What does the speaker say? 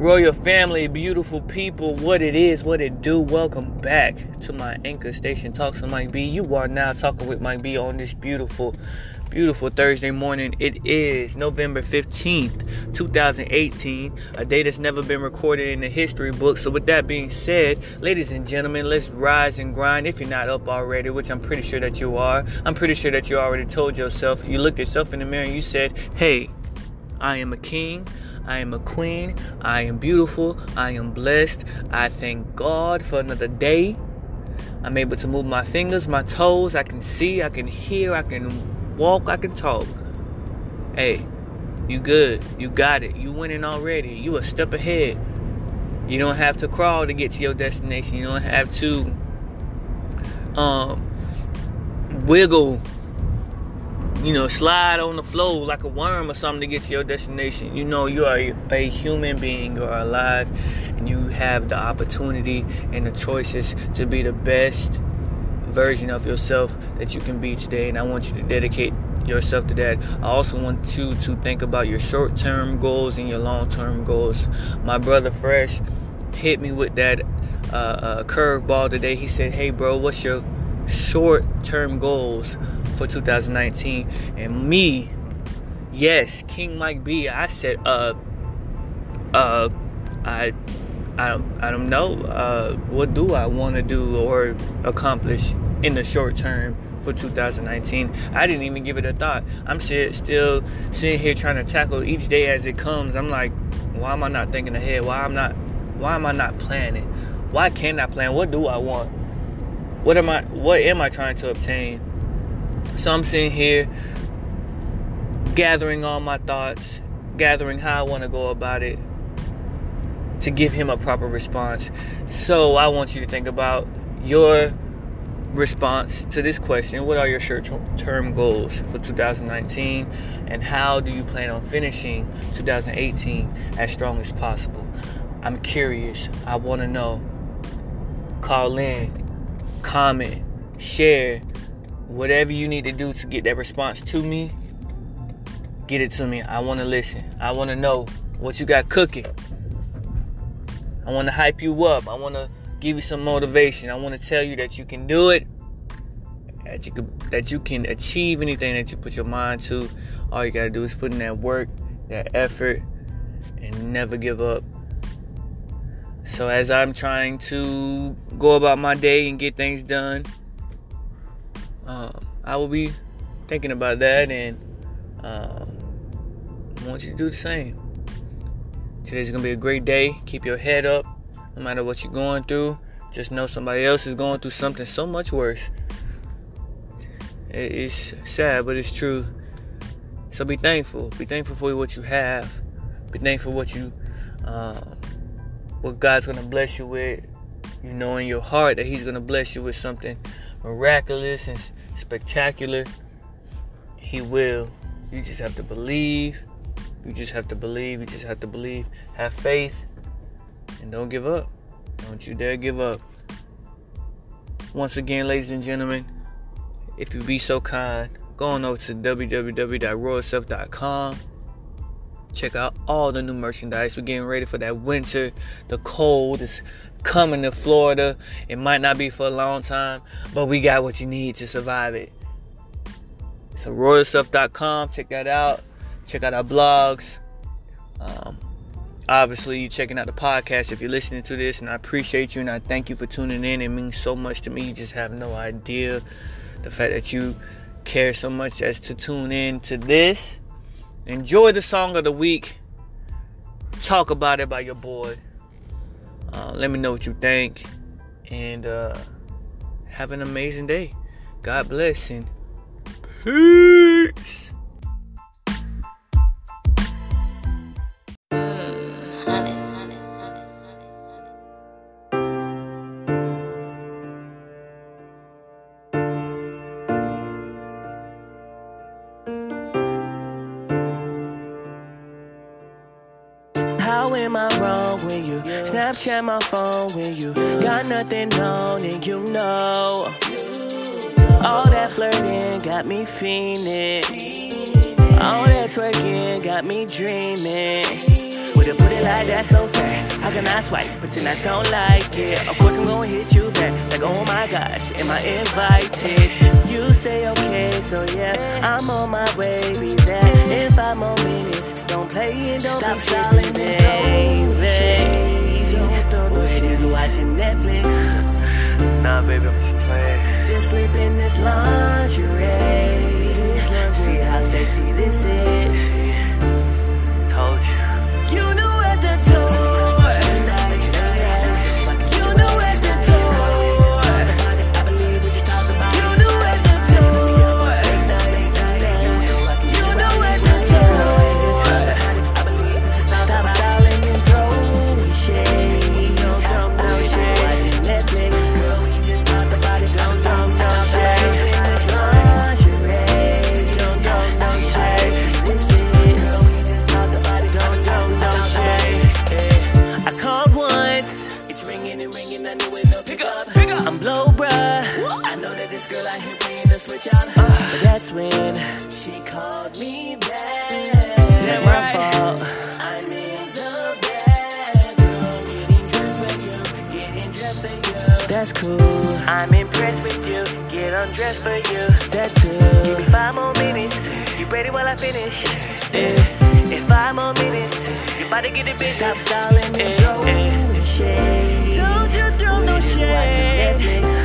Royal family, beautiful people, what it is, what it do. Welcome back to my anchor station, Talks with Mike B. You are now talking with Mike B on this beautiful, beautiful Thursday morning. It is November 15th, 2018, a day that's never been recorded in the history book. So, with that being said, ladies and gentlemen, let's rise and grind. If you're not up already, which I'm pretty sure that you are, I'm pretty sure that you already told yourself, you looked yourself in the mirror and you said, Hey, I am a king. I am a queen. I am beautiful. I am blessed. I thank God for another day. I'm able to move my fingers, my toes. I can see, I can hear, I can walk, I can talk. Hey, you good. You got it. You winning already. You a step ahead. You don't have to crawl to get to your destination. You don't have to um wiggle you know, slide on the floor like a worm or something to get to your destination. You know, you are a human being, you are alive, and you have the opportunity and the choices to be the best version of yourself that you can be today. And I want you to dedicate yourself to that. I also want you to think about your short term goals and your long term goals. My brother Fresh hit me with that uh, uh, curveball today. He said, Hey, bro, what's your short term goals? For 2019. And me, yes, King Mike B, I said, uh, uh, I, I don't, I don't know. Uh, what do I want to do or accomplish in the short term for 2019? I didn't even give it a thought. I'm still sitting here trying to tackle each day as it comes. I'm like, why am I not thinking ahead? Why I'm not? Why am I not planning? Why can't I plan? What do I want? What am I? What am I trying to obtain? So I'm sitting here gathering all my thoughts, gathering how I want to go about it to give him a proper response. So I want you to think about your response to this question What are your short term goals for 2019? And how do you plan on finishing 2018 as strong as possible? I'm curious. I want to know. Call in, comment, share whatever you need to do to get that response to me, get it to me. I want to listen. I want to know what you got cooking. I want to hype you up. I want to give you some motivation. I want to tell you that you can do it. That you can that you can achieve anything that you put your mind to. All you gotta do is put in that work, that effort, and never give up. So as I'm trying to go about my day and get things done, um, I will be thinking about that and uh, I want you to do the same. Today's gonna be a great day. Keep your head up, no matter what you're going through. Just know somebody else is going through something so much worse. It's sad, but it's true. So be thankful. Be thankful for what you have. Be thankful for what you, um, what God's gonna bless you with. You know in your heart that He's gonna bless you with something miraculous and spectacular, He will. You just have to believe. You just have to believe. You just have to believe. Have faith. And don't give up. Don't you dare give up. Once again, ladies and gentlemen, if you be so kind, go on over to www.royalself.com. Check out all the new merchandise. We're getting ready for that winter. The cold is coming to Florida. It might not be for a long time, but we got what you need to survive it. So royalself.com, check that out. Check out our blogs. Um, obviously, you checking out the podcast if you're listening to this, and I appreciate you and I thank you for tuning in. It means so much to me. You just have no idea the fact that you care so much as to tune in to this. Enjoy the song of the week. Talk about it by your boy. Uh, let me know what you think. And uh, have an amazing day. God bless and peace. Snapchat my phone when you got nothing on and you know all that flirting got me fiending. All that twerking got me dreaming. Would've put it like that so fast. How can I swipe? Pretend I don't like it. Of course I'm gonna hit you back. Like, oh my gosh, am I invited? You say okay, so yeah, I'm on my way. Be there in five more minutes. Don't play and don't Stop be silent, Baby, just playing. Just slip in this lingerie. See how sexy this is. The but that's when she called me back. Damn my fault. I'm in the bathroom getting dressed for you, getting dressed for you. That's cool. I'm impressed with you. Get undressed for you. That Give me five more minutes. You ready while I finish? Yeah. In five more minutes, you about to get it Stop bitch. styling and throwing shade. Don't you throw no shade.